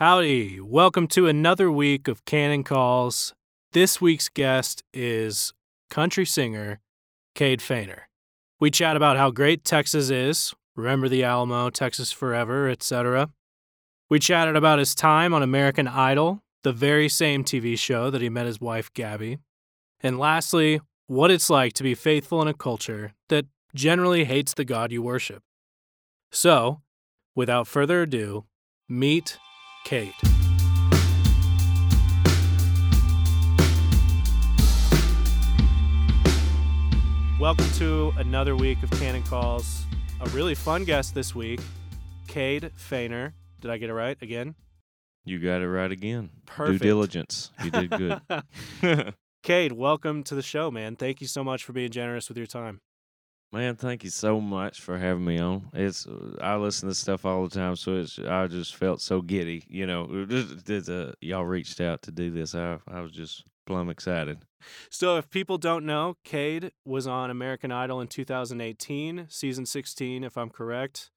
Howdy. Welcome to another week of Canon Calls. This week's guest is country singer Cade Foehner. We chat about how great Texas is, remember the Alamo, Texas forever, etc. We chatted about his time on American Idol, the very same TV show that he met his wife Gabby. And lastly, what it's like to be faithful in a culture that generally hates the God you worship. So, without further ado, meet Cade. Welcome to another week of Canon Calls. A really fun guest this week, Cade Foehner. Did I get it right again? You got it right again. Perfect. Due diligence. You did good. Cade, welcome to the show, man. Thank you so much for being generous with your time. Man, thank you so much for having me on. It's I listen to stuff all the time, so it's I just felt so giddy. You know, that uh, y'all reached out to do this. I I was just plumb excited. So, if people don't know, Cade was on American Idol in 2018, season 16, if I'm correct.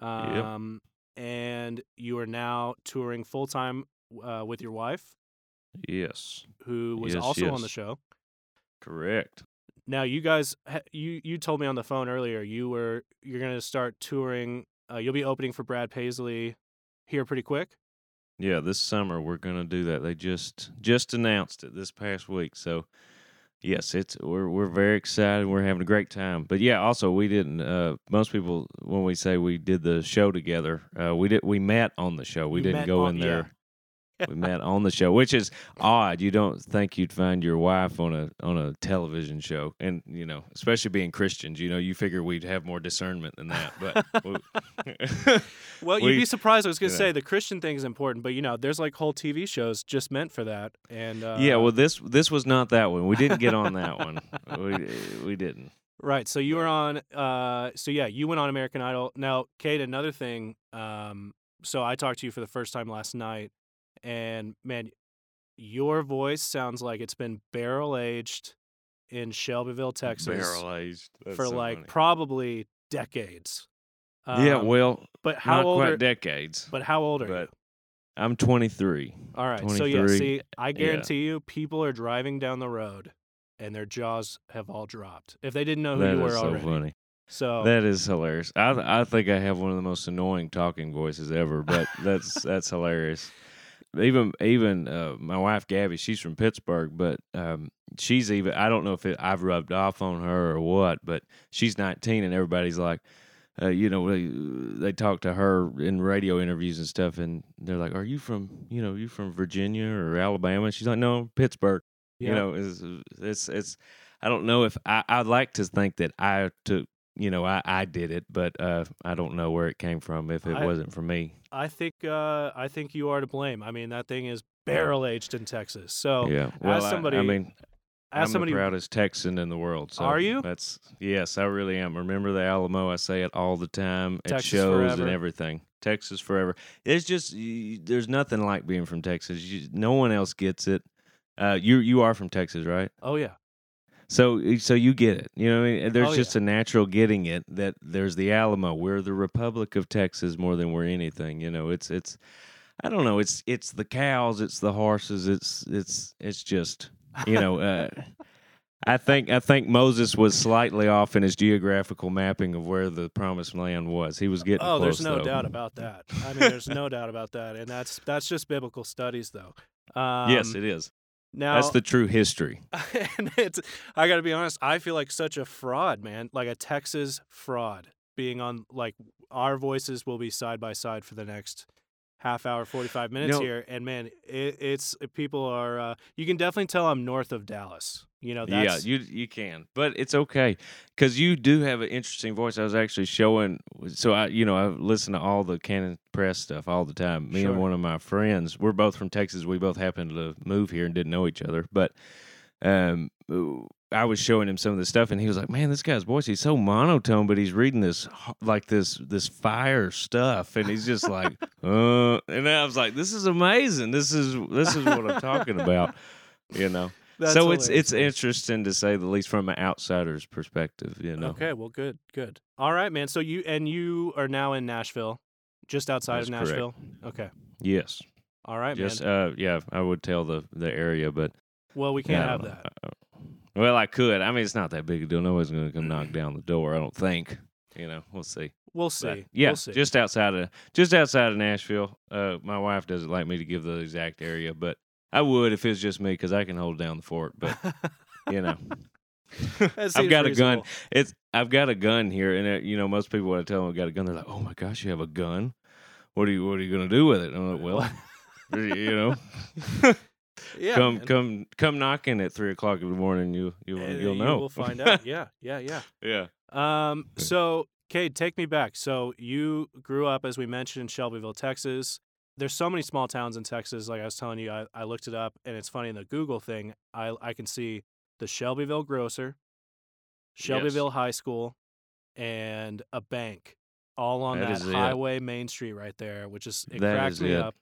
Um, And you are now touring full time uh, with your wife, Yes, who was Yes, also on the show. correct. Now, you guys, you you told me on the phone earlier you were you're going to start touring. Uh, you'll be opening for Brad Paisley here pretty quick. Yeah, this summer we're gonna do that. They just just announced it this past week. So yes, it's we're we're very excited. We're having a great time. But yeah, also we didn't. Uh, most people when we say we did the show together, uh, we did we met on the show. We You didn't go on- in there. We met on the show, which is odd. You don't think you'd find your wife on a on a television show, and you know, especially being Christians, you know, you figure we'd have more discernment than that. But we- Well, you'd be surprised. I was going to say know. the Christian thing is important, but you know, there's like whole TV shows just meant for that. And uh, yeah, well, this this was not that one. We didn't get on that one. We we didn't. right. So you were on. Uh, so yeah, you went on American Idol. Now, Cade, another thing. Um, so I talked to you for the first time last night, and man, your voice sounds like it's been barrel aged in Shelbyville, Texas, Barrel aged for like probably decades. yeah, Um, well, but how not old? quite Are, decades. but how old are you? I'm 23. All right. So yeah, see, I guarantee you, people are driving down the road, and their jaws have all dropped if they didn't know who That you were so already. funny. So That is hilarious. I I think I have one of the most annoying talking voices ever, but that's that's hilarious. Even even uh, my wife Gabby, she's from Pittsburgh, but um, she's even I don't know if it, I've rubbed off on her or what, but she's 19 and everybody's like, uh, you know, they, they talk to her in radio interviews and stuff, and they're like, "Are you from you know you from Virginia or Alabama?" She's like, "No, Pittsburgh." yeah. You know, it's it's it's. I don't know if I. I'd like to think that I took. You know, I I did it, but uh, I don't know where it came from. If it I- wasn't for me, I think uh, I think you are to blame. I mean, that thing is barrel aged in Texas. So yeah. Well, I- somebody- I, mean, as I'm somebody, the proudest Texan in the world. So Are you? That's yes, I really am. Remember the Alamo? I say it all the time Texas shows forever. and everything. Texas forever. It's just y- there's nothing like being from Texas. You, no one else gets it. Uh, you you are from Texas, right? oh yeah, So so you get it. You know what I mean? There's Oh, just a natural getting it that there's the Alamo. We're the Republic of Texas more than we're anything. You know, it's it's I don't know, it's it's the cows, it's the horses, it's it's it's just you know, uh I think I think Moses was slightly off in his geographical mapping of where the promised land was. He was getting oh, close. there's no though. doubt about that. I mean, there's no doubt about that, and that's that's just biblical studies, though. Um, yes, it is. Now That's the true history. and it's I got to be honest, I feel like such a fraud, man, like a Texas fraud being on like our voices will be side by side for the next half hour 45 minutes know- here and man, it, it's people are uh, you can definitely tell I'm north of Dallas. You know, that's yeah, you you can, but it's okay because you do have an interesting voice. I was actually showing, so I you know I listen to all the Canon Press stuff all the time. Me Sure. and one of my friends, we're both from Texas. We both happened to move here and didn't know each other, but um, I was showing him some of the stuff, and he was like, "Man, this guy's voice he's so monotone, but he's reading this like this this fire stuff, and he's just like, uh." And I was like, "This is amazing. This is this is what I'm talking about." You know that's so it's hilarious, it's man. interesting to say the least from an outsider's perspective, you know. Okay, well good, good. All right, man. So you and you are now in Nashville, just outside That's of correct. Nashville. Okay. Yes. All right, Just man. uh, yeah, I would tell the the area, but Well, we can't have that. Uh, Well, I could. I mean, it's not that big a deal. Nobody's going to come knock down the door. I don't think. You know, we'll see. We'll But, see. yeah, We'll see. just outside of just outside of Nashville. Uh, my wife doesn't like me to give the exact area, but I would if it's just me because I can hold down the fort. But you know, I've got a gun. It's I've got a gun here, and uh you know, most people when I tell them I've got a gun, they're like, "Oh my gosh, you have a gun? What are you What are you going to do with it?" And I'm like, "Well, you know, Yeah, come man. come come knocking at three o'clock in the morning. You you you'll, you know. will find out. Yeah, yeah, yeah. yeah. Um, so, Cade, take me back. So, you grew up, as we mentioned, in Shelbyville, Texas. There's so many small towns in Texas. Like I was telling you, I, I looked it up, and it's funny in the Google thing. I I can see the Shelbyville grocer, Shelbyville High School, and a bank, all on That that, is it. highway main street right there, which is it That cracked is me it. up.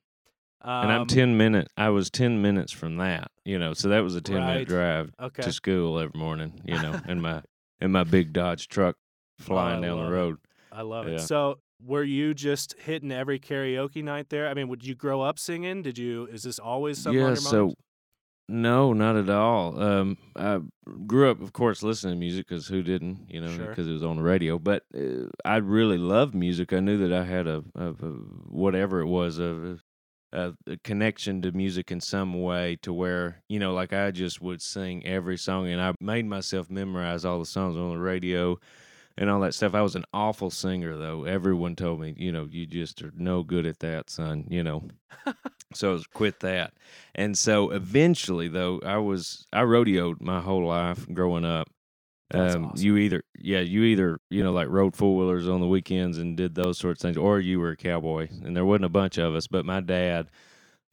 Um, and I'm ten minute. I was ten minutes from that. You know, so that was a ten Right. minute drive Okay. to school every morning. You know, in my in my big Dodge truck flying Oh, down the it. road. I love Yeah. it. So, were you just hitting every karaoke night there? I mean, would you grow up singing? Did you? Is this always something yeah. So no, not at all. Um, I grew up, of course, listening to music because who didn't? You know, Sure. because it was on the radio. But uh, I really loved music. I knew that I had a, a, a whatever it was a, a, a connection to music in some way to where you know, like I just would sing every song, and I made myself memorize all the songs on the radio and all that stuff. I was an awful singer, though. Everyone told me, you know, you just are no good at that, son. You know, so I was quit that. And so eventually, though, I was I rodeoed my whole life growing up. Um, awesome. You either, yeah, you either, you know, like rode four wheelers on the weekends and did those sorts of things, or you were a cowboy. And there wasn't a bunch of us, but my dad,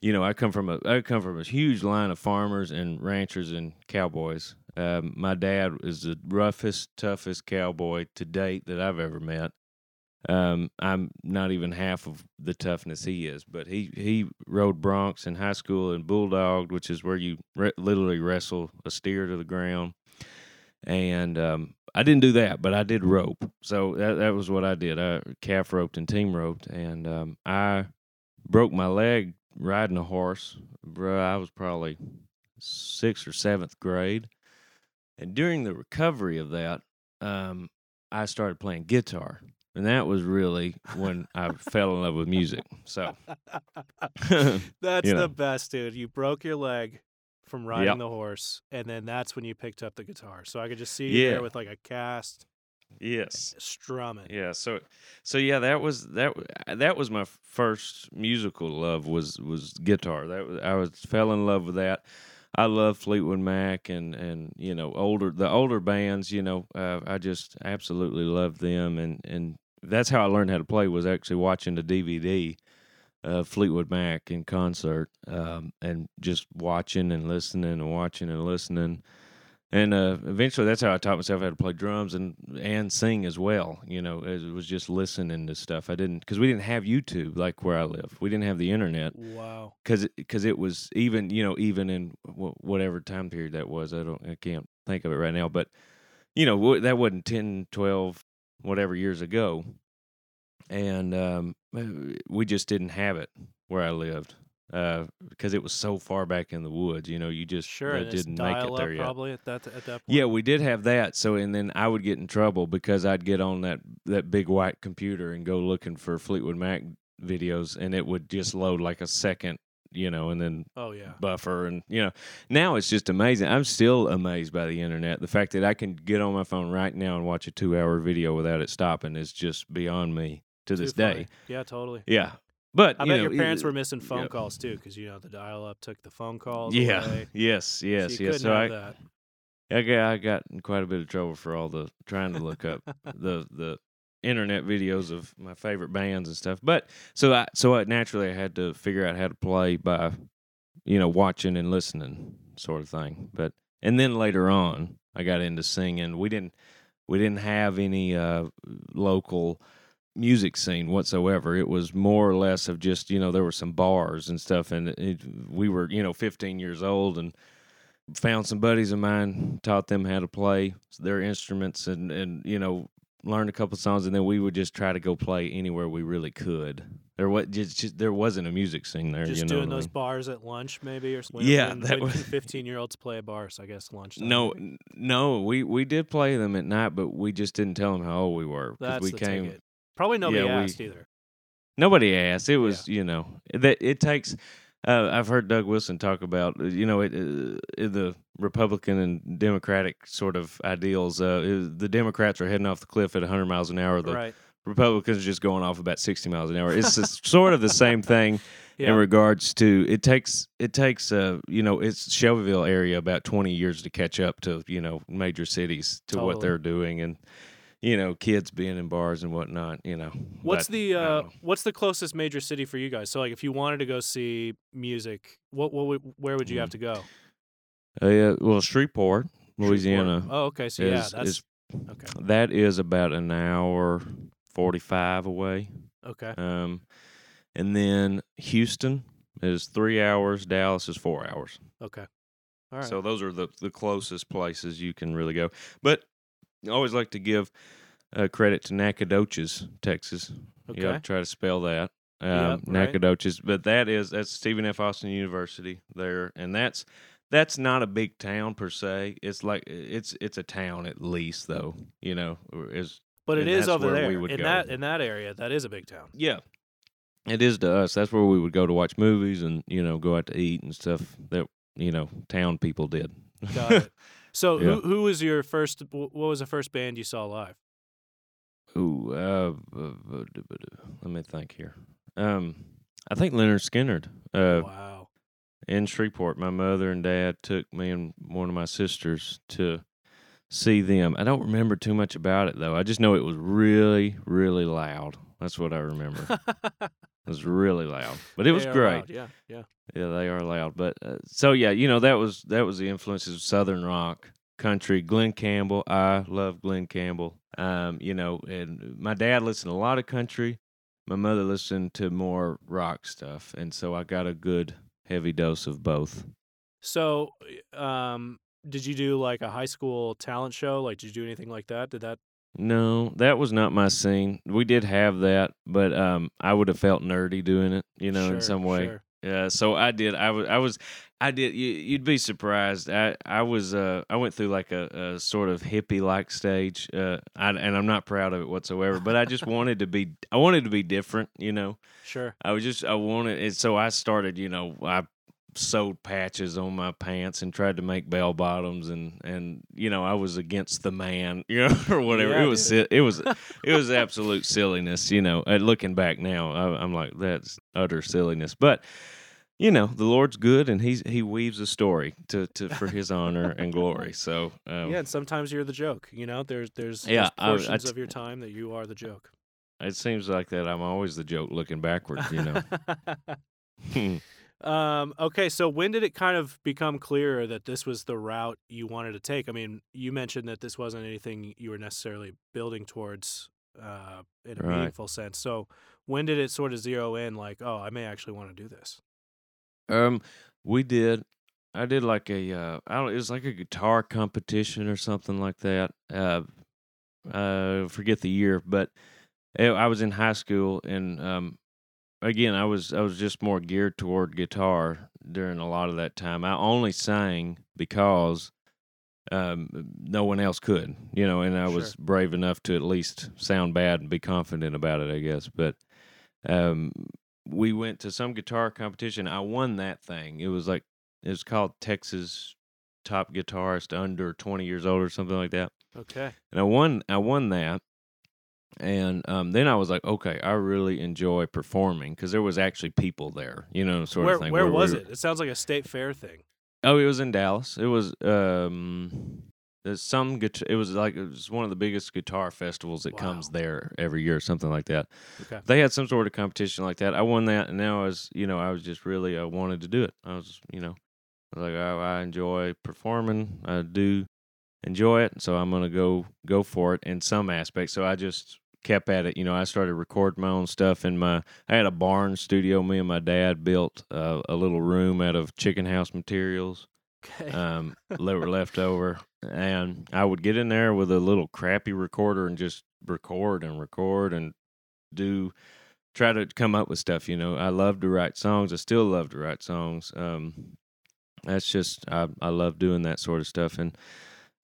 you know, I come from a I come from a huge line of farmers and ranchers and cowboys. Um, my dad is the roughest, toughest cowboy to date that I've ever met. Um, I'm not even half of the toughness he is, but he he rode broncs in high school and bulldogged, which is where you re- literally wrestle a steer to the ground. And um, I didn't do that, but I did rope. So that that was what I did. I calf roped and team roped, and um, I broke my leg riding a horse. Bro, I was probably sixth or seventh grade, and during the recovery of that, um, I started playing guitar, and that was really when I fell in love with music. So That's you know. the best, dude. You broke your leg from riding Yep. the horse, and then that's when you picked up the guitar. So I could just see you Yeah. there with like a cast yes, strumming. Yeah, so so yeah, that was that w- that was my first musical love was was guitar. That was, I was fell in love with that. I love Fleetwood Mac and and you know older the older bands. You know, uh, I just absolutely love them and and that's how I learned how to play was actually watching the DVD of Fleetwood Mac in concert um, and just watching and listening and watching and listening. And uh, eventually, that's how I taught myself how to play drums and and sing as well. You know, it was just listening to stuff. I didn't because we didn't have YouTube like where I live. We didn't have the internet Wow. because because it was even you know even in wh- whatever time period that was. I don't I can't think of it right now, but you know that wasn't 10, 12, whatever years ago, and um, we just didn't have it where I lived because it was so far back in the woods. You know, you just Sure. uh, didn't make it there yet. probably at that at that point. Yeah, we did have that. So and then I would get in trouble because I'd get on that that big white computer and go looking for Fleetwood Mac videos and it would just load like a second, you know, and then Oh yeah. buffer and you know. Now it's just amazing. I'm still amazed by the internet. The fact that I can get on my phone right now and watch a 2-hour video without it stopping is just beyond me to Too this funny. day. Yeah, totally. Yeah. But I you bet know, your parents it- were missing phone yeah. calls too, because you know the dial-up took the phone calls Yeah. away. Yes, yes, so yes. So I have that. I got I got in quite a bit of trouble for all the trying to look up the the internet videos of my favorite bands and stuff. But so I so I naturally I had to figure out how to play by you know watching and listening sort of thing. But and then later on I got into singing. We didn't we didn't have any uh local music scene whatsoever. It was more or less of just, you know, there were some bars and stuff and it, we were, you know, 15 years old and found some buddies of mine, taught them how to play their instruments and and you know learned a couple songs, and then we would just try to go play anywhere we really could. There was just, just there wasn't a music scene there. Just you know doing what I those mean? bars at lunch, maybe, or when, Yeah, when, that when was- fifteen-year-olds play at bars. So I guess lunch. No, no, we we did play them at night, but we just didn't tell them how old we were because that's we came. ticket. Probably nobody Yeah, we- asked either. Nobody asked. It was you know that it takes. Uh, I've heard Doug Wilson talk about uh, you know it, uh, the Republican and Democratic sort of ideals. Uh, the Democrats are heading off the cliff at 100 miles an hour. The right. Republicans are just going off about 60 miles an hour. It's sort of the same thing Yeah. in regards to it takes it takes uh you know it's Shelbyville area about 20 years to catch up to you know major cities to what they're doing and you know kids being in bars and whatnot you know What's But, the uh, know. what's the closest major city for you guys? So like, if you wanted to go see music, what what where would you have Mm. to go? uh, yeah, well Shreveport Shreveport. Louisiana Oh, okay. So yeah, that's is okay. that is about an hour 45 away Okay. um and then Houston is 3 hours Dallas is 4 hours Okay. All right. So those are the the closest places you can really go. But I always like to give uh, credit to Nacogdoches, Texas. okay. You got to try to spell that. Um, Yep, right. Nacogdoches, but that is that's Stephen F. Austin University there, and that's that's not a big town per se. It's like it's it's a town at least though. You know, is but it is over there in go. that in that area. That is a big town. yeah. It is to us. That's where we would go to watch movies and you know go out to eat and stuff that you know town people did. Got it. So Yeah. who who was your first? What was the first band you saw live? Ooh, uh, d- b- d- let me think here. Um, I think Lynyrd Skynyrd. Uh, wow. in Shreveport, my mother and dad took me and one of my sisters to see them. I don't remember too much about it though. I just know it was really, really loud. That's what I remember. it was really loud, but it was great. loud, Yeah. Yeah. Yeah, they are loud. But uh, so yeah, you know that was that was the influences of Southern rock, country. Glen Campbell, I love Glen Campbell. Um, you know, and my dad listened to a lot of country. My mother listened to more rock stuff, and so I got a good heavy dose of both. So, um, did you do like a high school talent show? Like, did you do anything like that? Did that? No, that was not my scene. We did have that, but um, I would have felt nerdy doing it, you know, in some way. sure. Yeah, so I did. I was. I was. I did. You, you'd be surprised. I. I was. Uh. I went through like a, a sort of hippie like stage. Uh. I, and I'm not proud of it whatsoever. But I just wanted to be. I wanted to be different. You know. Sure. I was just. I wanted. And so I started. You know. I sewed patches on my pants and tried to make bell bottoms and and you know I was against the man you know or whatever. Yeah, it was si- it was it was absolute silliness you know. Uh, looking back now I, I'm like that's utter silliness. But you know the Lord's good and he's he weaves a story to, to for his honor and glory. So um, yeah, and sometimes you're the joke. You know, there's there's, Yeah, I- I there's portions t- of your time that you are the joke. it seems like that I'm always the joke looking backward you know um, okay, so when did it kind of become clearer that this was the route you wanted to take? I mean, you mentioned that this wasn't anything you were necessarily building towards uh, in a Right. meaningful sense. So when did it sort of zero in? Like, oh, I may actually want to do this. Um, we did. I did like a. Uh, I don't. It was like a guitar competition or something like that. Uh, uh, forget the year, but eh, I was in high school, and um, again, I was I was just more geared toward guitar during a lot of that time. I only sang because um, no one else could, you know, and I was brave enough to at least sound bad and be confident about it, I guess. But um, we went to some guitar competition. I won that thing. It was like it was called Texas Top Guitarist Under Twenty Years Old or something like that. Okay. And I won. I won that. And um, then I was like, okay, I really enjoy performing because there was actually people there, you know, sort where of thing. where we was were- it? It sounds like a state fair thing. Oh, it was in Dallas. It was um some guitar, it was like it was one of the biggest guitar festivals that comes there every year, something like that. Okay. They had some sort of competition like that. I won that, and now I was, you know, I was just really I wanted to do it. I was, you know, I was like I, I enjoy performing. I do enjoy it, so I'm gonna go go for it in some aspects. So I just kept at it. You know, I started recording my own stuff in my. I had a barn studio. Me and my dad built uh, a little room out of chicken house materials Okay. um, that were left over, and I would get in there with a little crappy recorder and just record and record and do try to come up with stuff. You know, I love to write songs. I still love to write songs. Um, that's just I I love doing that sort of stuff, and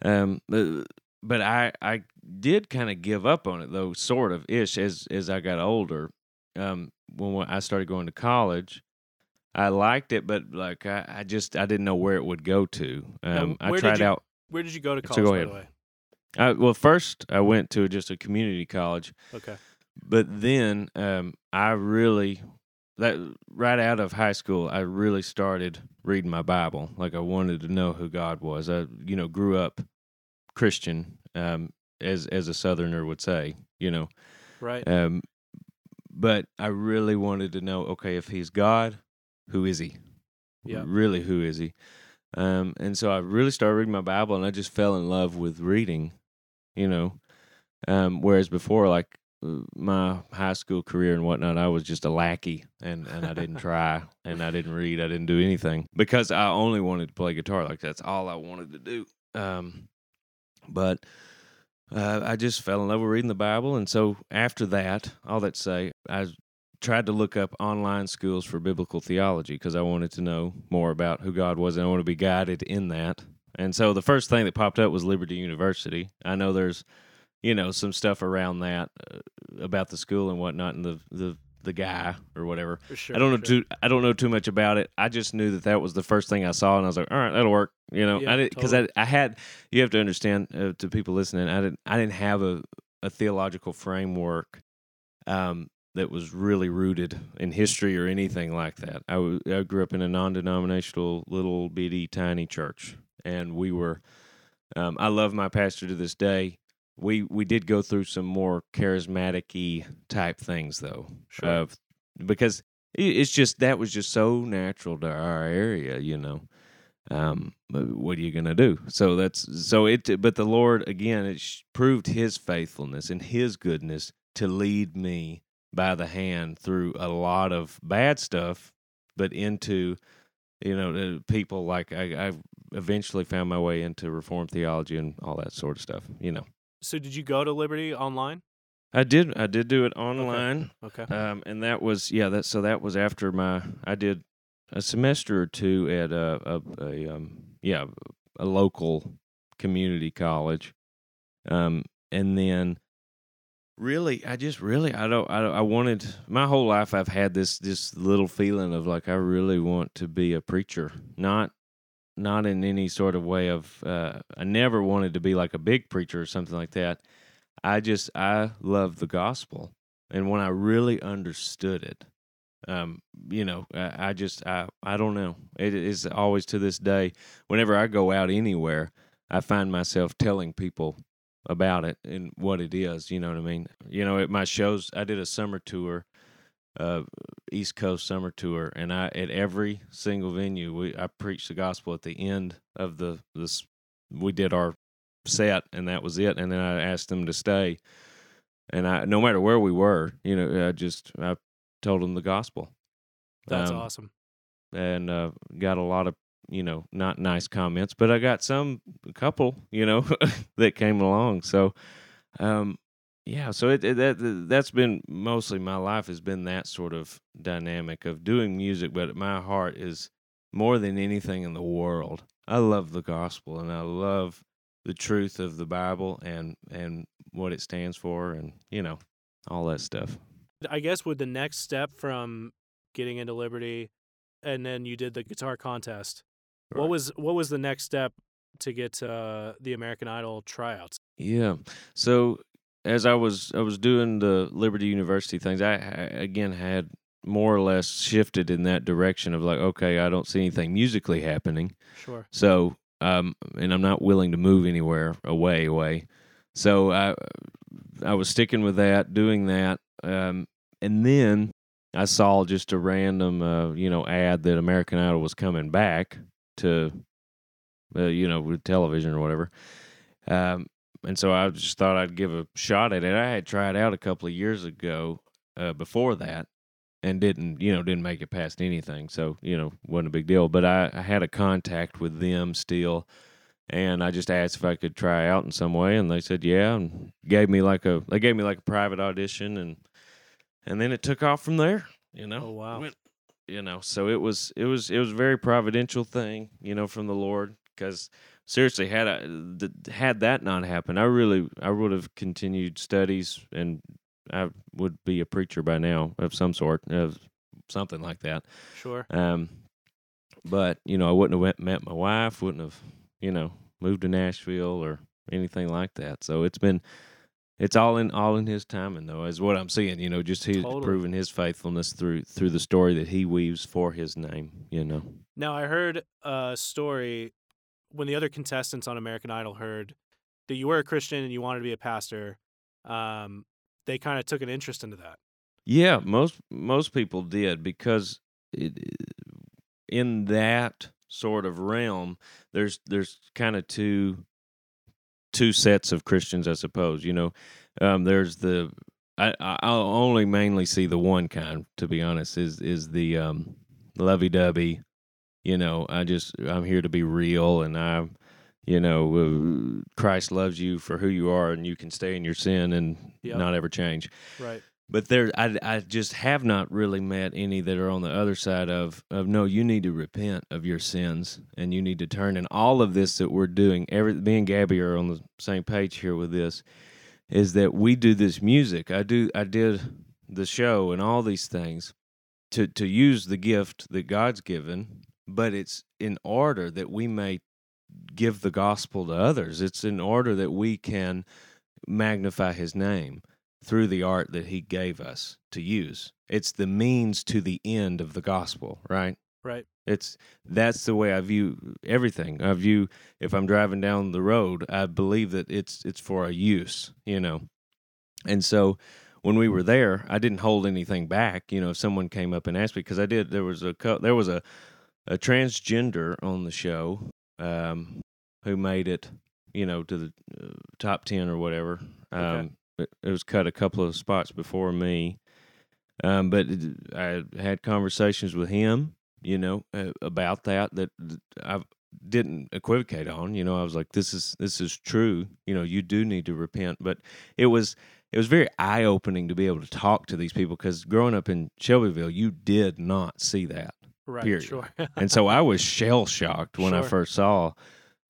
um, but, but I I did kind of give up on it though, sort of ish as as I got older. Um, when I started going to college, I liked it, but like I, I just I didn't know where it would go to. Um, I tried you- out. Where did you go to So college? go by ahead. the way? I, well, first I went to just a community college, Okay. but then um, I really that right out of high school, I really started reading my Bible. Like I wanted to know who God was. I you know grew up Christian, um, as as a Southerner would say. You know, Right. um, but I really wanted to know. Okay, if He's God, who is He? Yeah. Really, who is He? Um, and so I really started reading my Bible, and I just fell in love with reading. You know, um, whereas before, like my high school career and whatnot, I was just a lackey, and and I didn't try, and I didn't read, I didn't do anything because I only wanted to play guitar. Like that's all I wanted to do. Um, but uh, I just fell in love with reading the Bible, and so after that, all that say, I tried to look up online schools for biblical theology because I wanted to know more about who God was, and I want to be guided in that. And so the first thing that popped up was Liberty University. I know there's, you know, some stuff around that uh, about the school and whatnot, and the the the guy or whatever. Sure. I don't know sure. too. I don't know too much about it. I just knew that that was the first thing I saw, and I was like, "All right, that'll work." You know, Yeah, I did because totally. I I had. You have to understand uh, to people listening. I didn't. I didn't have a a theological framework um, that was really rooted in history or anything like that. I I grew up in a non-denominational little bitty tiny church, and we were. Um, I love my pastor to this day. We we did go through some more charismatic type things though Sure. of because it's just that was just so natural to our area, you know. Um, but what are you gonna do? So that's so it. But the Lord again, it proved His faithfulness and His goodness to lead me by the hand through a lot of bad stuff, but into you know uh, people like I, I eventually found my way into Reformed theology and all that sort of stuff. You know, so did you go to Liberty online? I did I did do it online. Okay. Um, and that was yeah. That so that was after my I did a semester or two at a a, a um yeah a local community college, um, and then really I just really I don't I don't, I wanted my whole life I've had this this little feeling of like I really want to be a preacher, not not in any sort of way of uh, I never wanted to be like a big preacher or something like that. I just I love the gospel, and when I really understood it, um, you know, I, I just I I don't know. It is always to this day. Whenever I go out anywhere, I find myself telling people about it and what it is. You know what I mean? You know, at my shows, I did a summer tour, uh, East Coast summer tour, and I at every single venue we I preached the gospel at the end of the this. We did our set, and that was it. And then I asked them to stay, and I no matter where we were, you know, I just I told them the gospel. That's Um, awesome. and uh, got a lot of you know not nice comments, but I got some a couple you know that came along. So, um, yeah, so it, it that that's been mostly my life has been that sort of dynamic of doing music, but my heart is more than anything in the world. I love the gospel and I love the truth of the Bible and and what it stands for and you know all that stuff. I guess with the next step from getting into Liberty, and then you did the guitar contest. What was what was the next step to get to uh, the American Idol tryouts? Yeah. So as I was I was doing the Liberty University things, I, I again had more or less shifted in that direction of like, okay, I don't see anything musically happening. Sure. So, um, and I'm not willing to move anywhere away, away. So I, I was sticking with that, doing that, um, and then I saw just a random, uh, you know, ad that American Idol was coming back to, uh, you know, with television or whatever. Um, and so I just thought I'd give a shot at it. I had tried out a couple of years ago, uh, before that, and didn't you know didn't make it past anything so you know wasn't a big deal but I, I had a contact with them still and i just asked if i could try out in some way and they said yeah and gave me like a they gave me like a private audition and and then it took off from there. You know. Oh, wow. Went- you know, so it was it was it was a very providential thing, you know, from the Lord. Because seriously, had I had that not happened, I really I would have continued studies and I would be a preacher by now of some sort of something like that. Sure. Um, but you know, I wouldn't have went, met my wife, wouldn't have, you know, moved to Nashville or anything like that. So it's been, it's all in all in His timing, though, is what I'm seeing. You know, just He Totally. proving His faithfulness through through the story that He weaves for His name. You know, Now, I heard a story when the other contestants on American Idol heard that you were a Christian and you wanted to be a pastor. Um, they kind of took an interest into that. yeah, most most people did because it, in that sort of realm, there's there's kind of two two sets of Christians, I suppose. You know, um, there's the I I'll only mainly see the one kind, to be honest, is is the um, lovey dovey. You know, I just I'm here to be real, and I'm, you know, uh, Christ loves you for who you are, and you can stay in your sin and Yep. not ever change Right. but there I, I just have not really met any that are on the other side of of no you need to repent of your sins and you need to turn and all of this that we're doing every me and gabby are on the same page here with this is that we do this music i do i did the show and all these things to to use the gift that god's given but it's in order that we may give the gospel to others it's in order that we can magnify his name through the art that he gave us to use. It's the means to the end of the gospel, right? Right. It's that's the way I view everything. I view if I'm driving down the road, I believe that it's it's for a use, you know. And so when we were there, I didn't hold anything back. You know, if someone came up and asked me, because I did, there was a there was a a transgender on the show um, who made it, you know, to the uh, top ten or whatever. Um, Okay. it, it was cut a couple of spots before me, um, but it, I had conversations with him, you know, uh, about that that I didn't equivocate on. You know, I was like, "This is this is true. You know, you do need to repent." But it was it was very eye opening to be able to talk to these people because growing up in Shelbyville, you did not see that Right. Period. Sure. and so I was shell shocked when I first saw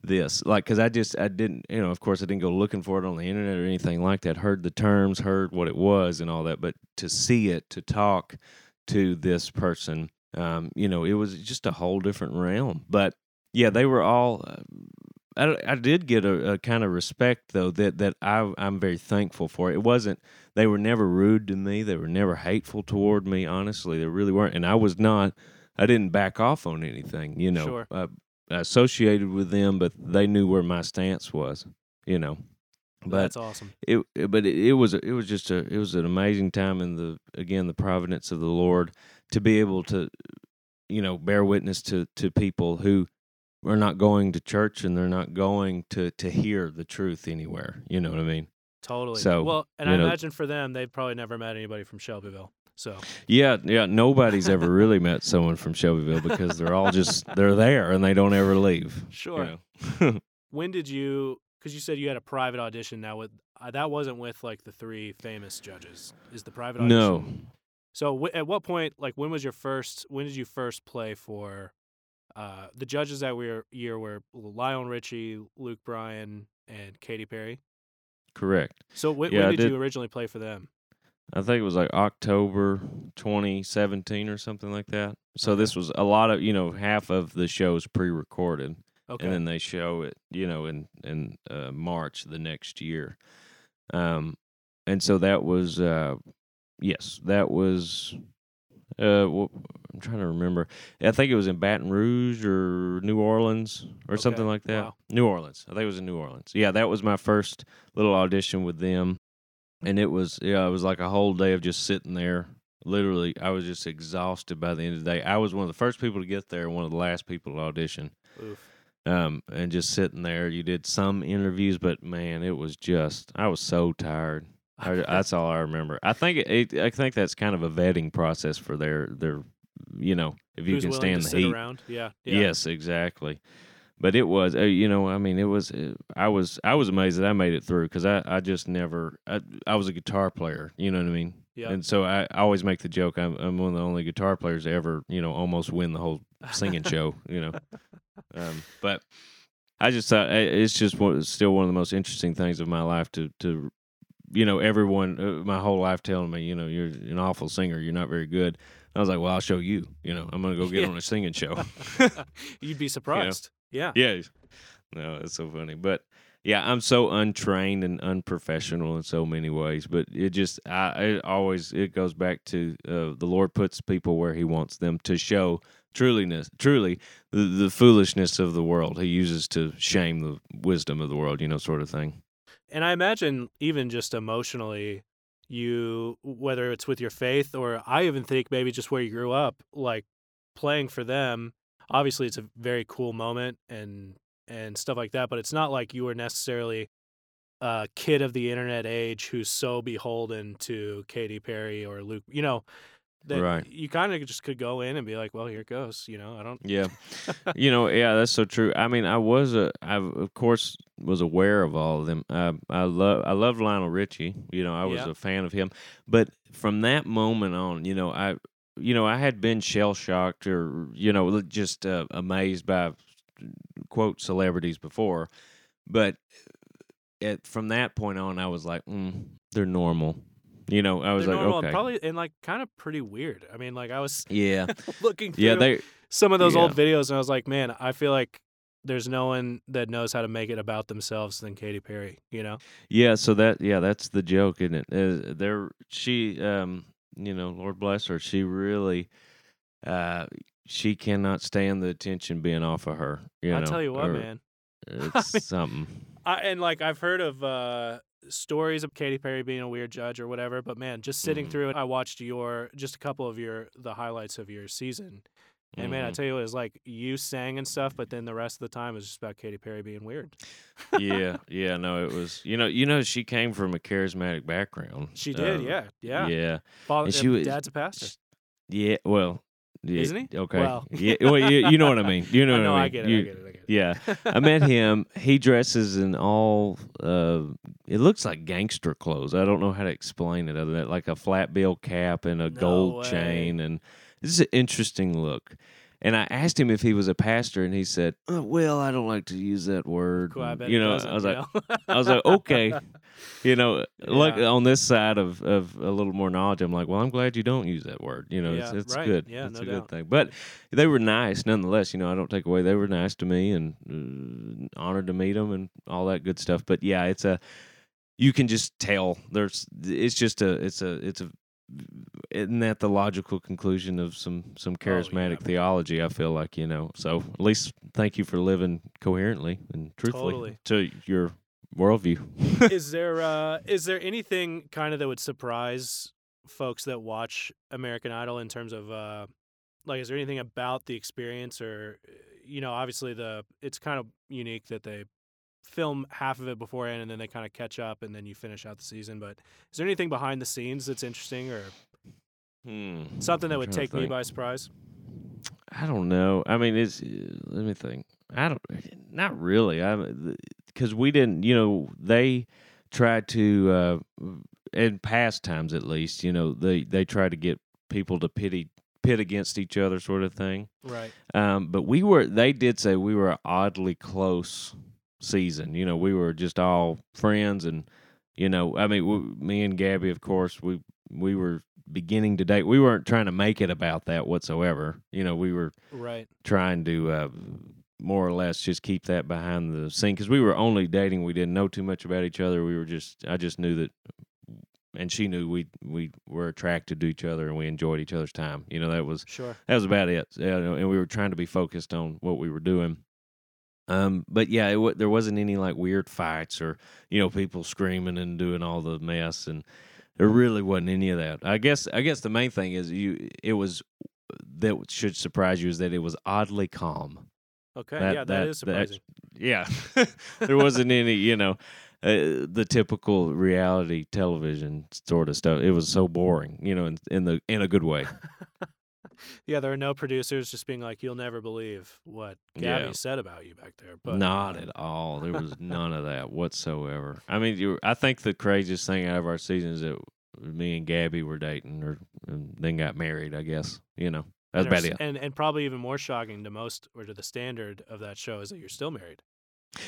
this. Like, because I just I didn't, you know, of course I didn't go looking for it on the internet or anything like that. Heard the terms, heard what it was, and all that. But to see it, to talk to this person, um, you know, it was just a whole different realm. But yeah, they were all. Uh, I, I did get a, a kind of respect though that that I I'm very thankful for. It wasn't they were never rude to me. They were never hateful toward me. Honestly, they really weren't. And I was not. I didn't back off on anything. You know, Sure. uh, associated with them, but they knew where my stance was. You know, but That's awesome. it, it- but it, it was it was just a it was an amazing time in the again the providence of the Lord to be able to you know bear witness to to people who are not going to church and they're not going to to hear the truth anywhere you know what I mean Totally. So, well, and I know- imagine for them, they've probably never met anybody from Shelbyville. So yeah yeah nobody's ever really met someone from Shelbyville because they're all just they're there and they don't ever leave you sure. know? When did you? Because you said you had a private audition. Now with uh, that wasn't with like the three famous judges. Is the private audition? no So w- at what point, like, when was your first? When did you first play for? Uh, the judges that were year were Lionel Richie, Luke Bryan, and Katy Perry. correct So wh- Yeah, when did, did- you originally play for them? I think it was like October 2017 or something like that. So Okay. this was a lot of, you know, half of the show is pre-recorded Okay. and then they show it, you know, in in uh, March the next year. Um and so that was uh yes, that was uh wh- I'm trying to remember. I think it was in Baton Rouge or New Orleans or something like that. Wow. New Orleans. I think it was in New Orleans. Yeah, that was my first little audition with them and it was yeah, it was like a whole day of just sitting there. Literally, I was just exhausted by the end of the day. I was one of the first people to get there, and one of the last people to audition. Oof. Um, and just sitting there, you did some interviews, but man, it was just I was so tired. I, that's all I remember. I think it, I think that's kind of a vetting process for their their, you know, if you Who's can stand the heat. around? Yeah. yeah. Yes, exactly. But it was, uh, you know, I mean, it was. Uh, I was, I was amazed that I made it through because I, I just never. I, I was a guitar player. You know what I mean? Yeah. And so I, I always make the joke I'm I'm one of the only guitar players to ever you know almost win the whole singing show. You know, um, but I just thought eh, it's just one, still one of the most interesting things of my life to to you know everyone uh, my whole life telling me you know you're an awful singer you're not very good. I was like, well, I'll show you. You know, I'm gonna go get Yeah. on a singing show. You'd be surprised. Yeah. yeah, no, it's so funny, but. Yeah, I'm so untrained and unprofessional in so many ways, but it just I it always it goes back to uh, the Lord puts people where He wants them to show truliness, truly the, the foolishness of the world. He uses to shame the wisdom of the world, you know, sort of thing. And I imagine even just emotionally, you whether it's with your faith or I even think maybe just where you grew up, like playing for them. Obviously, it's a very cool moment and and stuff like that. But it's not like you were necessarily a kid of the internet age who's so beholden to Katy Perry or Luke. You know, that Right. you kind of just could go in and be like, well, here it goes. You know, I don't. Yeah, you know, yeah, that's so true. I mean, I was a, I of course was aware of all of them. Uh, I, I love, I love Lionel Richie. You know, I was Yeah. a fan of him. But from that moment on, you know, I, you know, I had been shell shocked or you know just uh, amazed by quote celebrities before, but at from that point on, I was like, mm, they're normal. You know, I was They're like, normal okay, and probably and like kind of pretty weird. I mean, like I was yeah, looking through yeah, they. some of those yeah. old videos and I was like, man, I feel like there's no one that knows how to make it about themselves than Katy Perry, you know? Yeah, so that yeah, that's the joke, isn't it? Uh, there, she, um, you know, Lord bless her, she really, uh, she cannot stand the attention being off of her. You I know, tell you what, or man. it's mean- something. I, and like I've heard of uh stories of Katy Perry being a weird judge or whatever, but man, just sitting Mhm. through it, I watched your just a couple of your the highlights of your season. And man, I Mhm. tell you what, it's like you sang and stuff, but then the rest of the time was just about Katy Perry being weird. yeah, yeah, no, it was. You know, you know, she came from a charismatic background. She did, Uh, yeah, yeah. yeah, Father, And she uh, was- dad's a pastor. yeah. Well, yeah, Isn't he? Okay. Well. yeah, well, you, you know what I mean. You know I what I mean. I get it, You- I get it, I get it. Yeah, I met him. He dresses in all. Uh, it looks like gangster clothes. I don't know how to explain it other than like a flat bill cap and a No gold way. chain, and this is an interesting look. And I asked him if he was a pastor, and he said, uh, "Well, I don't like to use that word." Cool, I And, bet you know, I was like? I was like, okay. You know, Yeah. on this side of, of a little more knowledge. I'm like, well, I'm glad you don't use that word. You know, it's, it's right. good. Yeah, it's no a doubt. good thing. But they were nice, nonetheless. You know, I don't take away. They were nice to me and uh, honored to meet them and all that good stuff. But yeah, it's a you can just tell. There's it's just a it's a it's a isn't that the logical conclusion of some some Oh, yeah. charismatic theology? I feel like you know. So at least thank you for living coherently and truthfully to your worldview. is there uh is there anything kind of that would surprise folks that watch American Idol in terms of uh like is there anything about the experience or uh, you know obviously the it's kind of unique that they film half of it beforehand and then they kind of catch up and then you finish out the season but is there anything behind the scenes that's interesting or Hmm. something that I'm would take me by surprise I don't know. I mean, it's. uh, Let me think. I don't. Not really. I because we didn't. You know, they tried to uh, in past times at least. You know, they they tried to get people to pity pit against each other, sort of thing. right Um, but we were. They did say we were oddly close season. You know, we were just all friends, and you know, I mean, w me and Gabby, of course, we we were beginning to date. We weren't trying to make it about that whatsoever. You know, we were right trying to uh, more or less just keep that behind the scene because we were only dating. We didn't know too much about each other. We were just. I just knew that. And she knew we we were attracted to each other and we enjoyed each other's time. You know that was sure that was about it. You know, and we were trying to be focused on what we were doing. Um, but yeah, it, there wasn't any like weird fights or you know people screaming and doing all the mess, and there really wasn't any of that. I guess I guess the main thing is you it was that should surprise you is that it was oddly calm. okay That- yeah that that- is that- surprising Yeah, there wasn't any you know uh, the typical reality television sort of stuff. It was so boring, you know, in, in the in a good way. yeah there are no producers just being like you'll never believe what Gabby Yeah. said about you back there but Not at all. There was none of that whatsoever. I mean, you I think the craziest thing out of our season is that me and Gabby were dating, or and then got married. I guess you know that's and, are about it. and and probably even more shocking to most or to the standard of that show is that you're still married.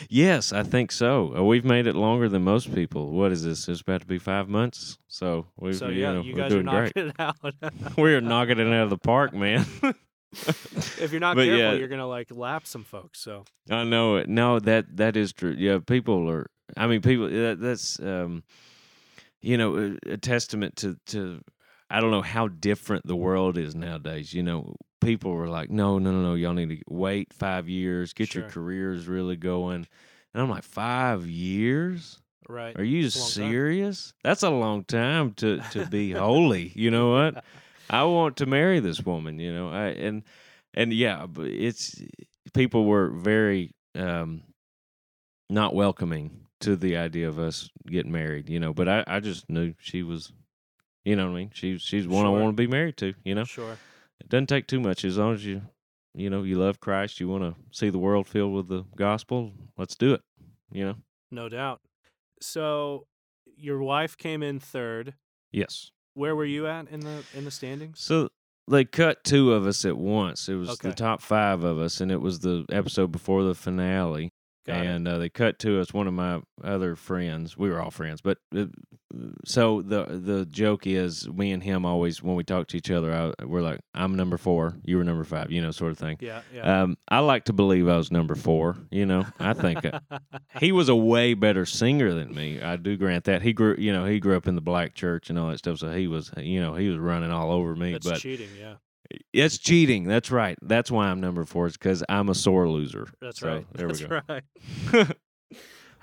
Yes, I think so. Uh, we've made it longer than most people. What is this? It's about to be five months. So we've so you yeah, know, you we're guys are knocking great. it out. We're knocking it out of the park, man. if you're not But careful, yeah. you're gonna like lap some folks. So I know it. No, that that is true. Yeah, people are. I mean, people. That, that's um, you know, a, a testament to to. I don't know how different the world is nowadays. You know, people were like, "No, no, no, no. Y'all need to wait five years, get your careers really going." And I'm like, five years? right, Are you time. serious? That's a long time to to be holy. You know what? I want to marry this woman, you know. I and and yeah, but it's people were very um not welcoming to the idea of us getting married, you know, but I I just knew she was you know what I mean? She she's one I want to be married to, you know. Sure. It doesn't take too much as long as you you know, you love Christ, you want to see the world filled with the gospel, let's do it, you know. No doubt. So your wife came in third. Yes. Where were you at in the in the standings? So they cut two of us at once. It was Okay. the top five of us, and it was the episode before the finale. Got and uh, they cut to us. One of my other friends, we were all friends, but uh, so the the joke is, me and him always when we talk to each other, I, we're like, I'm number four, you were number five, you know, sort of thing. Yeah, yeah. Um, I like to believe I was number four. You know, I think uh, he was a way better singer than me. I do grant that. He grew, you know, he grew up in the black church and all that stuff. So he was, you know, he was running all over me. That's but cheating. Yeah, it's cheating. That's right. That's why I'm number four. Is because I'm a sore loser. that's So, right. There that's we go. right.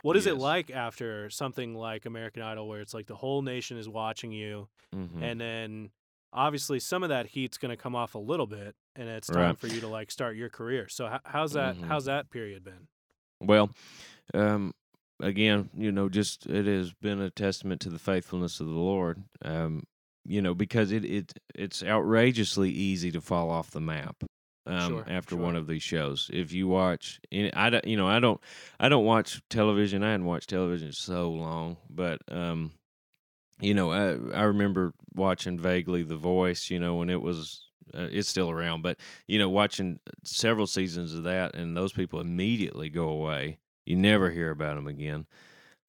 What is it like after something like American Idol, where it's like the whole nation is watching you, Mhm. and then obviously some of that heat's going to come off a little bit, and it's time Right. for you to like start your career. So how, how's that? Mhm. How's that period been? Well, um, again, you know, just it has been a testament to the faithfulness of the Lord. Um, you know, because it it it's outrageously easy to fall off the map. Um, Sure, after sure. one of these shows, if you watch, I don't, you know, I don't, I don't watch television. I hadn't watched television so long, but um, you know, I I remember watching vaguely The Voice. You know, when it was, uh, it's still around, but you know, watching several seasons of that, and those people immediately go away. You never hear about them again.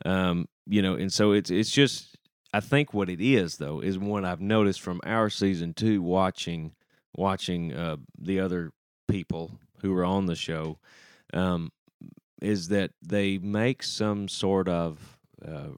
Um, you know, and so it's it's just I think what it is though is what I've noticed from our season two watching watching uh, the other people who were on the show um, is that they make some sort of uh,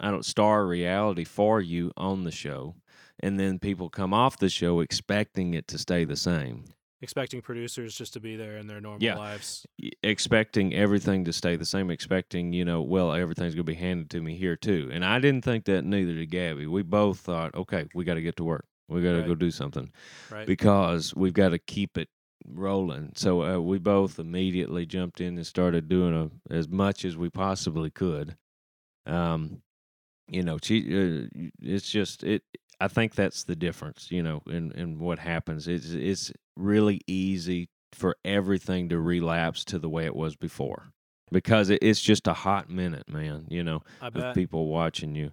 I don't star reality for you on the show, and then people come off the show expecting it to stay the same. Expecting producers just to be there in their normal Yeah. lives. expecting everything to stay the same, expecting, you know, well, everything's going to be handed to me here too. And I didn't think that neither did Gabby. We both thought, okay, we got to get to work. We got to Right. go do something Right. because we've got to keep it rolling. So uh, we both immediately jumped in and started doing a, as much as we possibly could. Um, you know, she, uh, it's just it. I think that's the difference, you know, in in what happens. It's it's really easy for everything to relapse to the way it was before because it, it's just a hot minute, man. You know, of people watching you.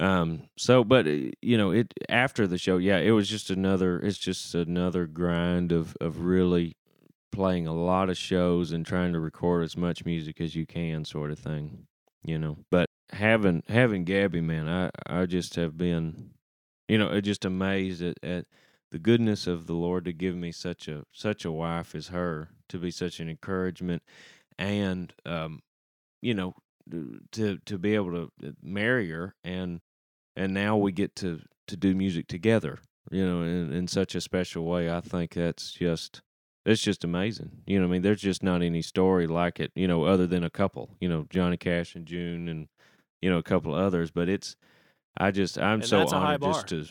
Um. So, but uh, you know, it after the show, yeah, it was just another. It's just another grind of of really playing a lot of shows and trying to record as much music as you can, sort of thing. You know, but having having Gabby, man, I I just have been, you know, just amazed at, at the goodness of the Lord to give me such a such a wife as her to be such an encouragement, and um, you know, to to be able to uh, marry her and and now we get to to do music together you know in, in such a special way i think that's just it's just amazing you know i mean there's just not any story like it you know other than a couple you know johnny cash and june and you know a couple of others but it's i just i'm And so that's a high honored just to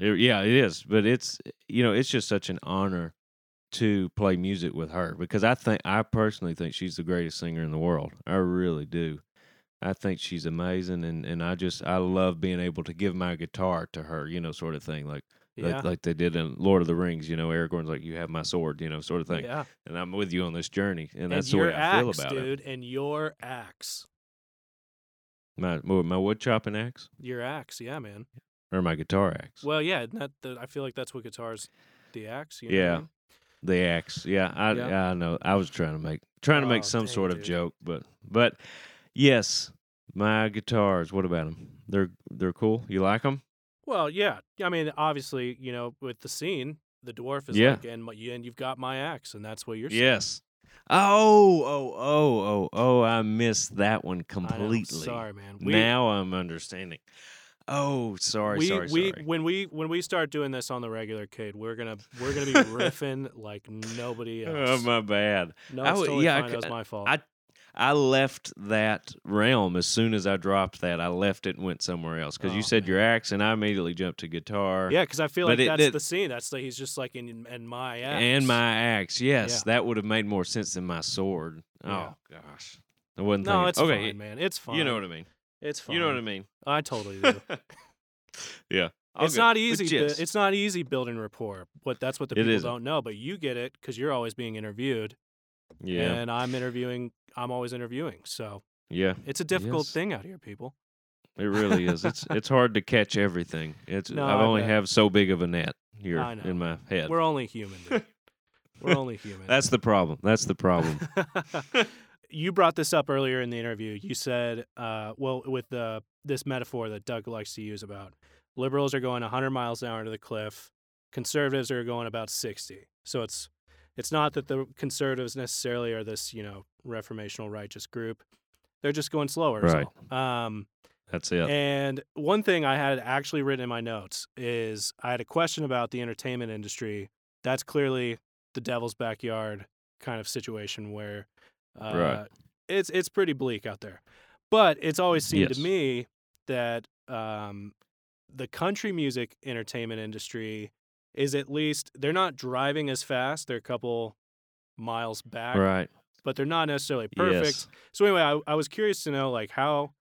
it- yeah it is but it's you know it's just such an honor to play music with her because i think i personally think she's the greatest singer in the world i really do I think she's amazing, and, and I just I love being able to give my guitar to her, you know, sort of thing, like Yeah. like, like they did in Lord of the Rings, you know, Aragorn's like you have my sword, you know, sort of thing, yeah. and I'm with you on this journey, and And that's the way I feel axe, about it. dude, and your axe. My my wood chopping axe Your axe, yeah, man. or my guitar axe? Well, yeah, not the, I feel like that's what guitars, the axe. You know what I Yeah. mean? The axe. Yeah, I Yeah. yeah. I know. I was trying to make trying to Oh, make some dang, sort of dude. joke, but but yes, my guitars. What about them? They're they're cool. You like them? Well, yeah. I mean, obviously, you know, with the scene, the dwarf is Yeah. like, and, my, and you've got my axe, and that's what you're saying. Yes. Oh, oh, oh, oh, oh! I missed that one completely. Sorry, man. We, now I'm understanding. Oh, sorry, we, sorry, we sorry. when we when we start doing this on the regular, Cade, we're gonna we're gonna be riffing like nobody oh, else. Oh, my bad. no, I totally yeah, fine. c- That was my fault. I I left that realm as soon as I dropped that. I left it and went somewhere else because Oh, you said man. your axe, and I immediately jumped to guitar. yeah, because I feel but like it- that's it- the scene. That's the he's just like in in my axe. and my axe. Yes, Yeah. that would have made more sense than my sword. Oh, yeah. Oh gosh, I wasn't. no, thinking- it's okay. fine, man. It's fine. You know what I mean. It's fine. You know what I mean. I totally do. yeah, I'll it's go- not easy. bu- it's not easy building rapport. But that's what the people don't know. But you get it because you're always being interviewed, yeah, and I'm interviewing. I'm always interviewing. So yeah. it's a difficult thing out here, people. It really is. It's it's hard to catch everything. It's No, I only have so big of a net here in my head. We're only human. We're only human. That's the problem. That's the problem. you brought this up earlier in the interview. You said, uh, well, with the this metaphor that Doug likes to use about liberals are going 100 miles an hour to the cliff, conservatives are going about 60. So it's it's not that the conservatives necessarily are this you know reformational righteous group. They're just going slower. Right. all. Um, That's it. and one thing I had actually written in my notes is I had a question about the entertainment industry. That's clearly the devil's backyard kind of situation where uh, Right. it's it's pretty bleak out there. But it's always seemed Yes. to me that um, the country music entertainment industry is at least they're not driving as fast. They're a couple miles back, right. but they're not necessarily perfect. Yes. So anyway, I, I was curious to know like how,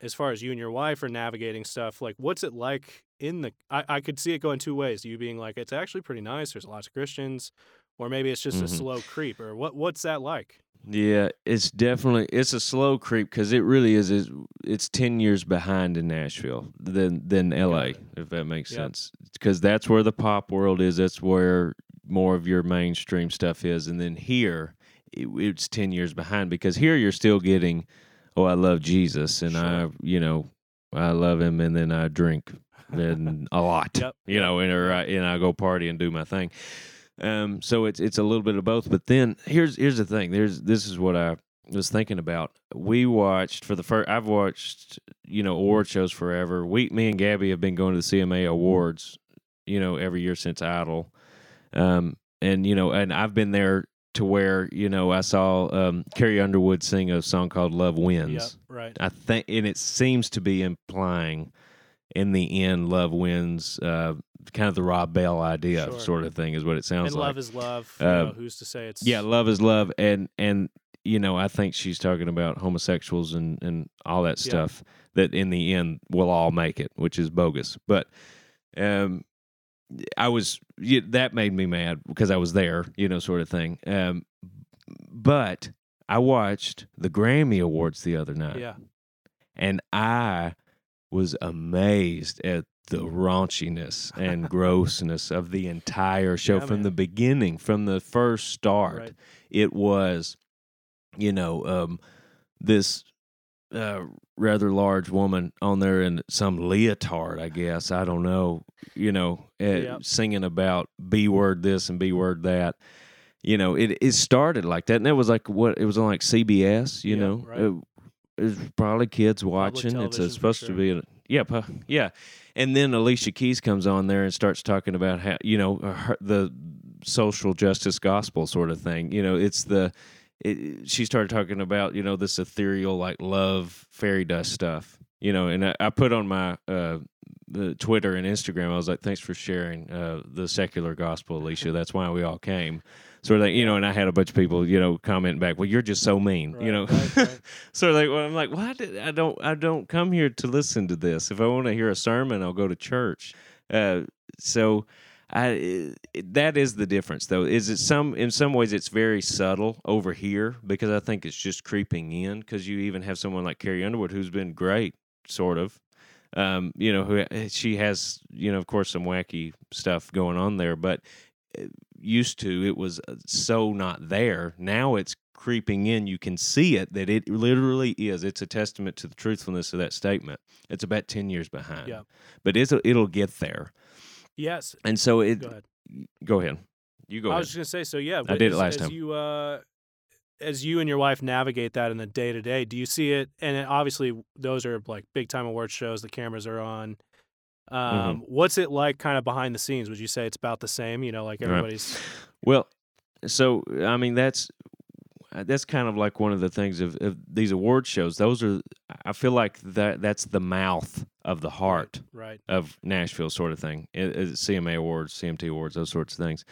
as far as you and your wife are navigating stuff, like what's it like in the? I, I could see it going two ways. You being like it's actually pretty nice. There's lots of Christians, or maybe it's just a Mhm. slow creep. Or what? What's that like? Yeah, it's definitely it's a slow creep because it really is. It's, it's ten years behind in Nashville than than L.A. If that makes Yep. sense, because that's where the pop world is. That's where more of your mainstream stuff is, and then here it, it's ten years behind because here you're still getting, oh, I love Jesus, and I you know I love him, and then I drink and a lot, Yep, you know, and or I, and I go party and do my thing. Um, so it's it's a little bit of both. But then here's here's the thing. There's this is what I was thinking about. We watched for the first. I've watched you know award shows forever. We me and Gabby have been going to the CMA awards, you know, every year since Idol. Um, and you know, and I've been there to where you know I saw um, Carrie Underwood sing a song called "Love Wins." Yep, right. I think, and it seems to be implying in the end, love wins. Uh, kind of the Rob Bell idea, Sure. sort of thing, is what it sounds And like. love is love. You Uh, know, who's to say it's yeah, love is love, and and you know, I think she's talking about homosexuals and and all that Yeah. stuff. That in the end will all make it, which is bogus. But um, I was yeah, that made me mad because I was there, you know, sort of thing. Um, but I watched the Grammy Awards the other night yeah. and I was amazed at the raunchiness and grossness of the entire show Yeah, from man. the beginning, from the first start. Right. It was, you know, um, this uh, rather large woman on there in some leotard, I guess. I don't know, you know, uh, singing about B word this and B word that. You know, it it started like that, and that was like what it was on like CBS. You Yeah, know, right. It- was probably kids watching. It's uh, supposed sure. to be, a, yeah, yeah. And then Alicia Keys comes on there and starts talking about how you know her, the social justice gospel sort of thing. You know, it's the it, she started talking about you know this ethereal like love fairy dust stuff. You know, and I, I put on my uh, the Twitter and Instagram. I was like, thanks for sharing uh, the secular gospel, Alicia. That's why we all came. Sort of thing, you know, and I had a bunch of people, you know, comment back, "Well, you're just so mean," you know. right, right. so like, well, I'm like, why did I don't I don't come here to listen to this. If I want to hear a sermon, I'll go to church. Uh, so I it, that is the difference though. Is it some in some ways it's very subtle over here because I think it's just creeping in because you even have someone like Carrie Underwood who's been great, sort of. Um, you know, who she has, you know, of course, some wacky stuff going on there, but uh, used to it was uh, so not there. Now it's creeping in. You can see it that it literally is. It's a testament to the truthfulness of that statement. It's about ten years behind, Yeah. but it's it'll get there. Yes. And so it. Go ahead. Go ahead. You go I ahead. was just gonna say. So yeah, I did it last as time. You, uh, as you and your wife navigate that in the day to day, do you see it? And obviously, those are like big time award shows. The cameras are on. Um, Mm-hmm. What's it like, kind of behind the scenes? Would you say it's about the same? You know, like Right. everybody's. Well, so I mean that's that's kind of like one of the things of, of these award shows. Those are I feel like that that's the mouth of the heart Right. of Nashville, sort of thing. It, it's CMA awards, CMT awards, those sorts of things.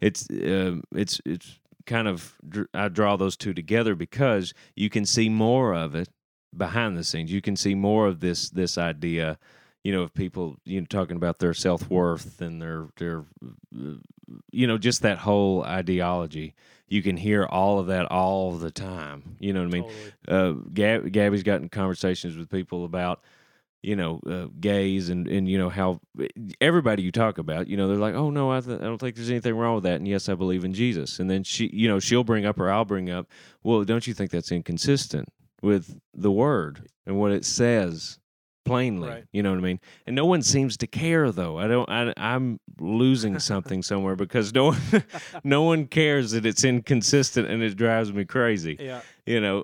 It's um, it's it's kind of I draw those two together because you can see more of it behind the scenes. You can see more of this this idea. You know, of people you know talking about their self worth and their their you know just that whole ideology. You can hear all of that all the time. You know what I mean? totally. uh, Gab, Gabby's gotten conversations with people about, you know, uh, gays and, and, you know, how everybody you talk about, you know, they're like, oh, no, I, th- I don't think there's anything wrong with that. And yes, I believe in Jesus. And then she, you know, she'll bring up or I'll bring up, well, don't you think that's inconsistent with the word and what it says? Plainly Right. you know what i mean and no one seems to care though i don't I, i'm losing something somewhere because no one no one cares that it's inconsistent and it drives me crazy Yeah. you know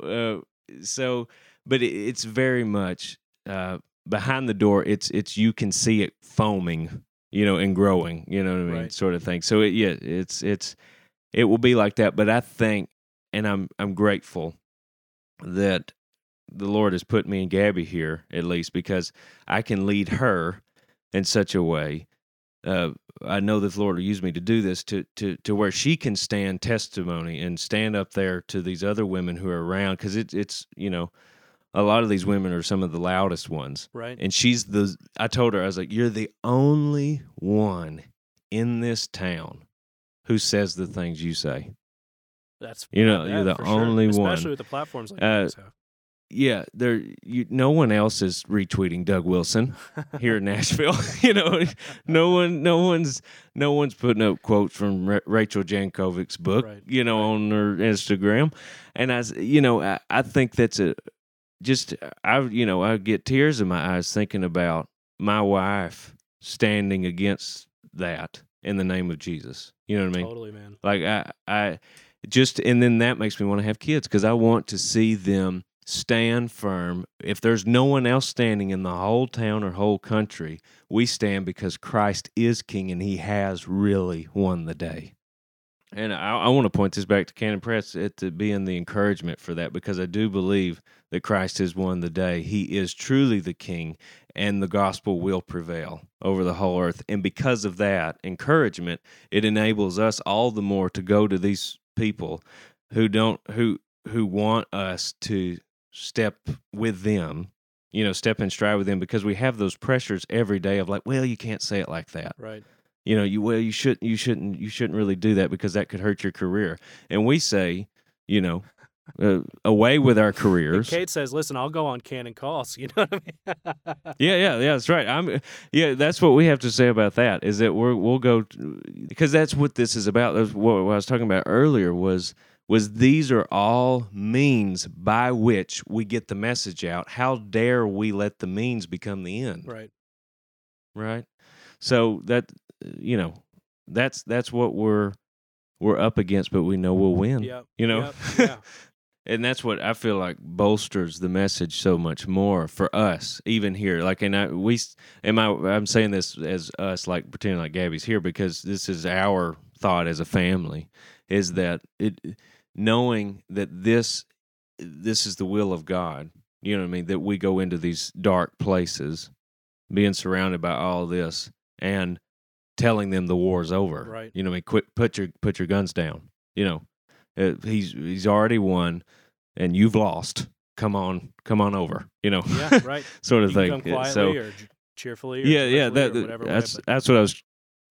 uh, so but it, it's very much uh, behind the door it's it's you can see it foaming you know and growing you know what i mean Right. sort of thing so it, yeah it's it's it will be like that but i think and i'm i'm grateful that the lord has put me and gabby here at least because i can lead her in such a way uh, I know that the Lord will use me to do this to, to, to where she can stand testimony and stand up there to these other women who are around because it, it's you know a lot of these women are some of the loudest ones Right. and she's the I told her I was like you're the only one in this town who says the things you say That's you know, yeah, you're the for sure. only one. especially with the platforms like Uh, guys have. Yeah there you no one else is retweeting Doug Wilson here in Nashville. you know, no one, no one's, no one's putting up quotes from Ra- Rachel Jankovic's book. Right, You know, right. on her Instagram, and I, you know, I, I think that's a just I, you know, I get tears in my eyes thinking about my wife standing against that in the name of Jesus. You know what I mean? totally, man. Like I, I just, and then that makes me want to have kids because I want to see them stand firm. If there's no one else standing in the whole town or whole country, we stand because Christ is King and He has really won the day. And I, I want to point this back to Canon Press to being the encouragement for that because I do believe that Christ has won the day. He is truly the King, and the gospel will prevail over the whole earth. And because of that encouragement, it enables us all the more to go to these people who don't who who want us to step with them you know step in stride with them because we have those pressures every day of like well you can't say it like that Right. you know you well you shouldn't you shouldn't you shouldn't really do that because that could hurt your career and we say you know uh, away with our And careers Cade says, "Listen, I'll go on Canon calls." You know what I mean? Yeah, yeah, yeah. That's right. I'm. Yeah, that's what we have to say about that. Is that we're we'll go because that's what this is about. That's what I was talking about earlier was was these are all means by which we get the message out. How dare we let the means become the end? right. Right. So that you know that's that's what we're we're up against, but we know we'll win. Yep. You know. Yep. Yeah. and that's what I feel like bolsters the message so much more for us, even here. Like, and I we am I I'm saying this as us, like pretending like Gabby's here because this is our thought as a family, is that it knowing that this this is the will of God. You know what I mean? That we go into these dark places, being surrounded by all this, and telling them the war's over. Right. You know what I mean? Quit, put your put your guns down. You know, uh, he's he's already won, and you've lost. Come on, come on over. You know, Yeah. Right. sort of you thing. come quietly so or cheerfully. Or yeah, yeah, that, whatever that's that's what I was.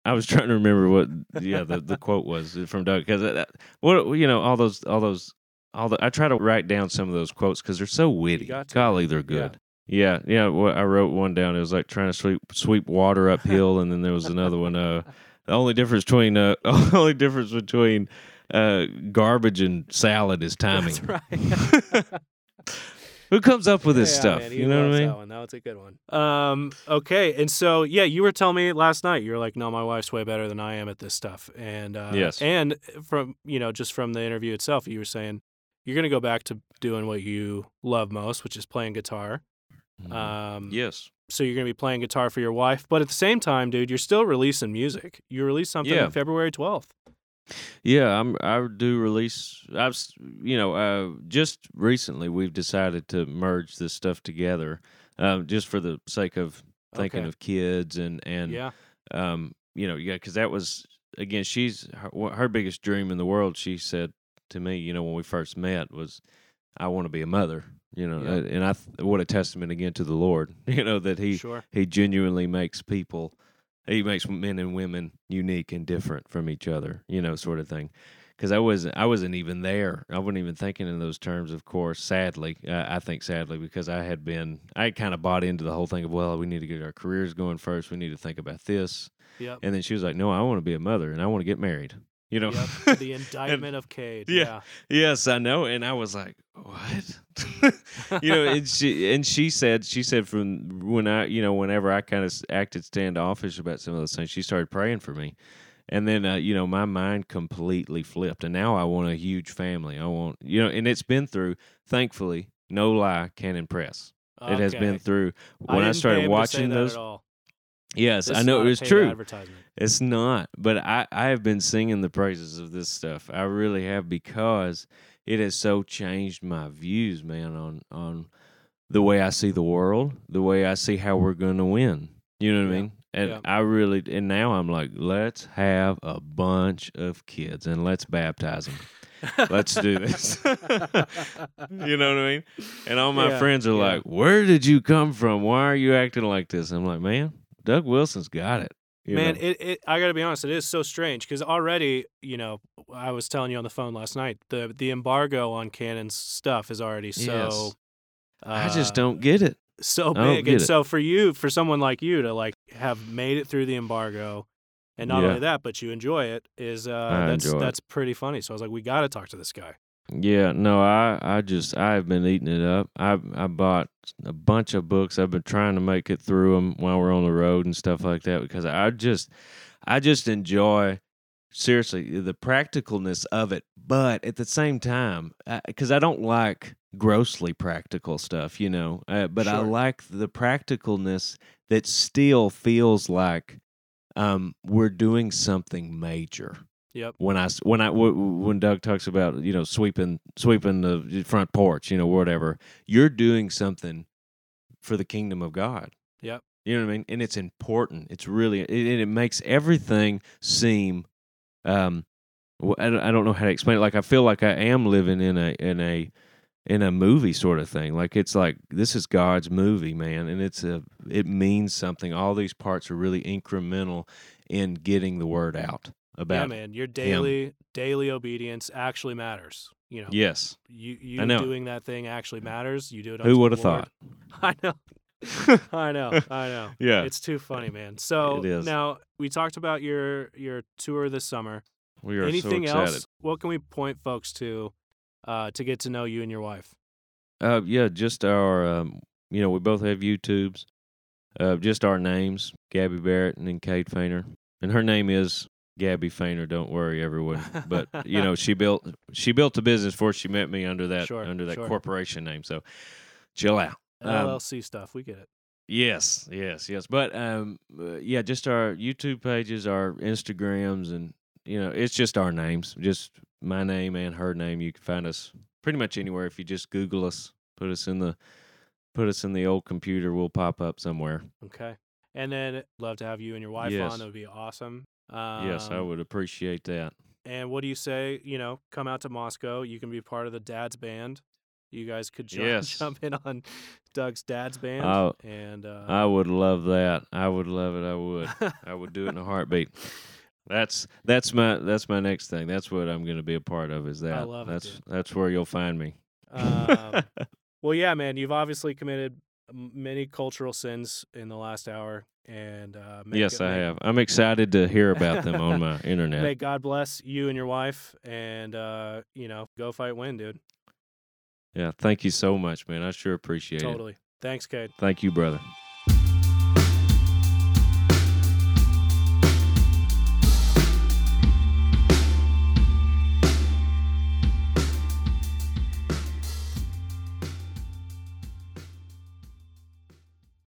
I was trying to remember what yeah the, the quote was from Doug because what you know all those all those all the I try to write down some of those quotes because they're so witty. Golly, they're good. Yeah, yeah. well, I wrote one down. It was like trying to sweep sweep water uphill, and then there was another one. Uh, the only difference between uh, only difference between uh, garbage and salad is timing. That's right. Who comes up with this Yeah, stuff? man, you know what I mean? That one. That was a good one. Um, okay, and so yeah, you were telling me last night. You were like, "No, my wife's way better than I am at this stuff." And uh, Yes. and from you know just from the interview itself, you were saying you're gonna go back to doing what you love most, which is playing guitar. Mhm. Um, yes. So you're gonna be playing guitar for your wife, but at the same time, dude, you're still releasing music. You released something Yeah. on February 12th. Yeah, I'm. I do release. I've, you know, uh, just recently we've decided to merge this stuff together, um, just for the sake of thinking Okay. of kids and and yeah. um, you know, yeah, because that was again, she's her, her biggest dream in the world. She said to me, you know, when we first met, was I want to be a mother. You know, Yeah. and I what a testament again to the Lord. You know that he sure. he genuinely makes people he makes men and women unique and different from each other you know sort of thing. Because i wasn't i wasn't even there. I wasn't even thinking in those terms of course sadly uh, i think sadly because i had been i had kind of bought into the whole thing of well we need to get our careers going first. We need to think about this. Yep. and then she was like no i want to be a mother and i want to get married you know Yep. The indictment of Cade. yeah. yes i know and i was like what you know, and she and she said she said from when I you know whenever I kind of acted standoffish about some of those things, she started praying for me, and then uh, you know my mind completely flipped, and now I want a huge family. I want you know, and it's been through. Thankfully, no lie can impress. It has been through when I, didn't started him to say watching those. Yes, This I know it was true. It's not, but I I have been singing the praises of this stuff. I really have because it has so changed my views, man, on on the way I see the world, the way I see how we're going to win. You know what Yeah. I mean? And Yeah. I really and now I'm like, let's have a bunch of kids and let's baptize them. Let's do this. you know what I mean? And all my Yeah, friends are yeah. like, "Where did you come from? Why are you acting like this?" I'm like, "Man, Doug Wilson's got it." Man, know? it, it I gotta be honest, it is so strange because already, you know, I was telling you on the phone last night, the the embargo on Canon's stuff is already so Yes. I uh, just don't get it. so big. And it. so for you, for someone like you to like have made it through the embargo and not Yeah. only that, but you enjoy it is uh I that's that's pretty funny. So I was like, we gotta talk to this guy. Yeah, no, I I just I've been eating it up. I I bought a bunch of books. I've been trying to make it through them while we're on the road and stuff like that because I just I just enjoy seriously the practicalness of it, but at the same time, because I, don't like grossly practical stuff, you know, uh, but I like the practicalness that still feels like um, we're doing something major Yep. when I when I when Doug talks about you know sweeping sweeping the front porch, you know whatever, you're doing something for the kingdom of God. Yep. You know what I mean? And it's important. It's really it, it it makes everything seem. Um, I don't, I don't know how to explain it. Like I feel like I am living in a in a in a movie sort of thing. Like it's like this is God's movie, man, and it's a it means something. All these parts are really incremental in getting the word out Yeah, about man. Your daily daily obedience actually matters. You know, Yes. you you know. doing that thing actually matters. You do it. Who would have thought? I know. I know. I know. Yeah. It's too funny, man. So It is. now we talked about your your tour this summer. We are Anything so excited. Anything else? What can we point folks to uh, to get to know you and your wife? Uh, yeah, just our, um, you know, we both have YouTubes. Uh, just our names, Gabby Barrett and then Cade Foehner, and her name is Gabby Foehner. Don't worry, everyone. But you know, she built she built the business before she met me under that Sure, under that sure. corporation name. So chill out. Um, LLC stuff. We get it. Yes, yes, yes. But um, uh, yeah, just our YouTube pages, our Instagrams, and you know, it's just our names, just my name and her name. You can find us pretty much anywhere if you just Google us, put us in the put us in the old computer, we'll pop up somewhere. Okay. And then love to have you and your wife Yes. on. That would be awesome. Um, yes, I would appreciate that. And what do you say? You know, come out to Moscow. You can be part of the dad's band. you guys could jump, Yes. jump in on Doug's dad's band. Oh, and uh, I would love that. I would love it. I would. I would do it in a heartbeat. That's that's my that's my next thing. That's what I'm going to be a part of. Is that? love it, that's that's where you'll find me. um, well, yeah, man, you've obviously committed many cultural sins in the last hour, and uh, yes, I have. I'm excited to hear about them on my internet. May God bless you and your wife, and uh, you know, go fight, win, dude. Yeah, thank you so much, man. I sure appreciate it. Totally. Thanks, Cade. Thank you, brother.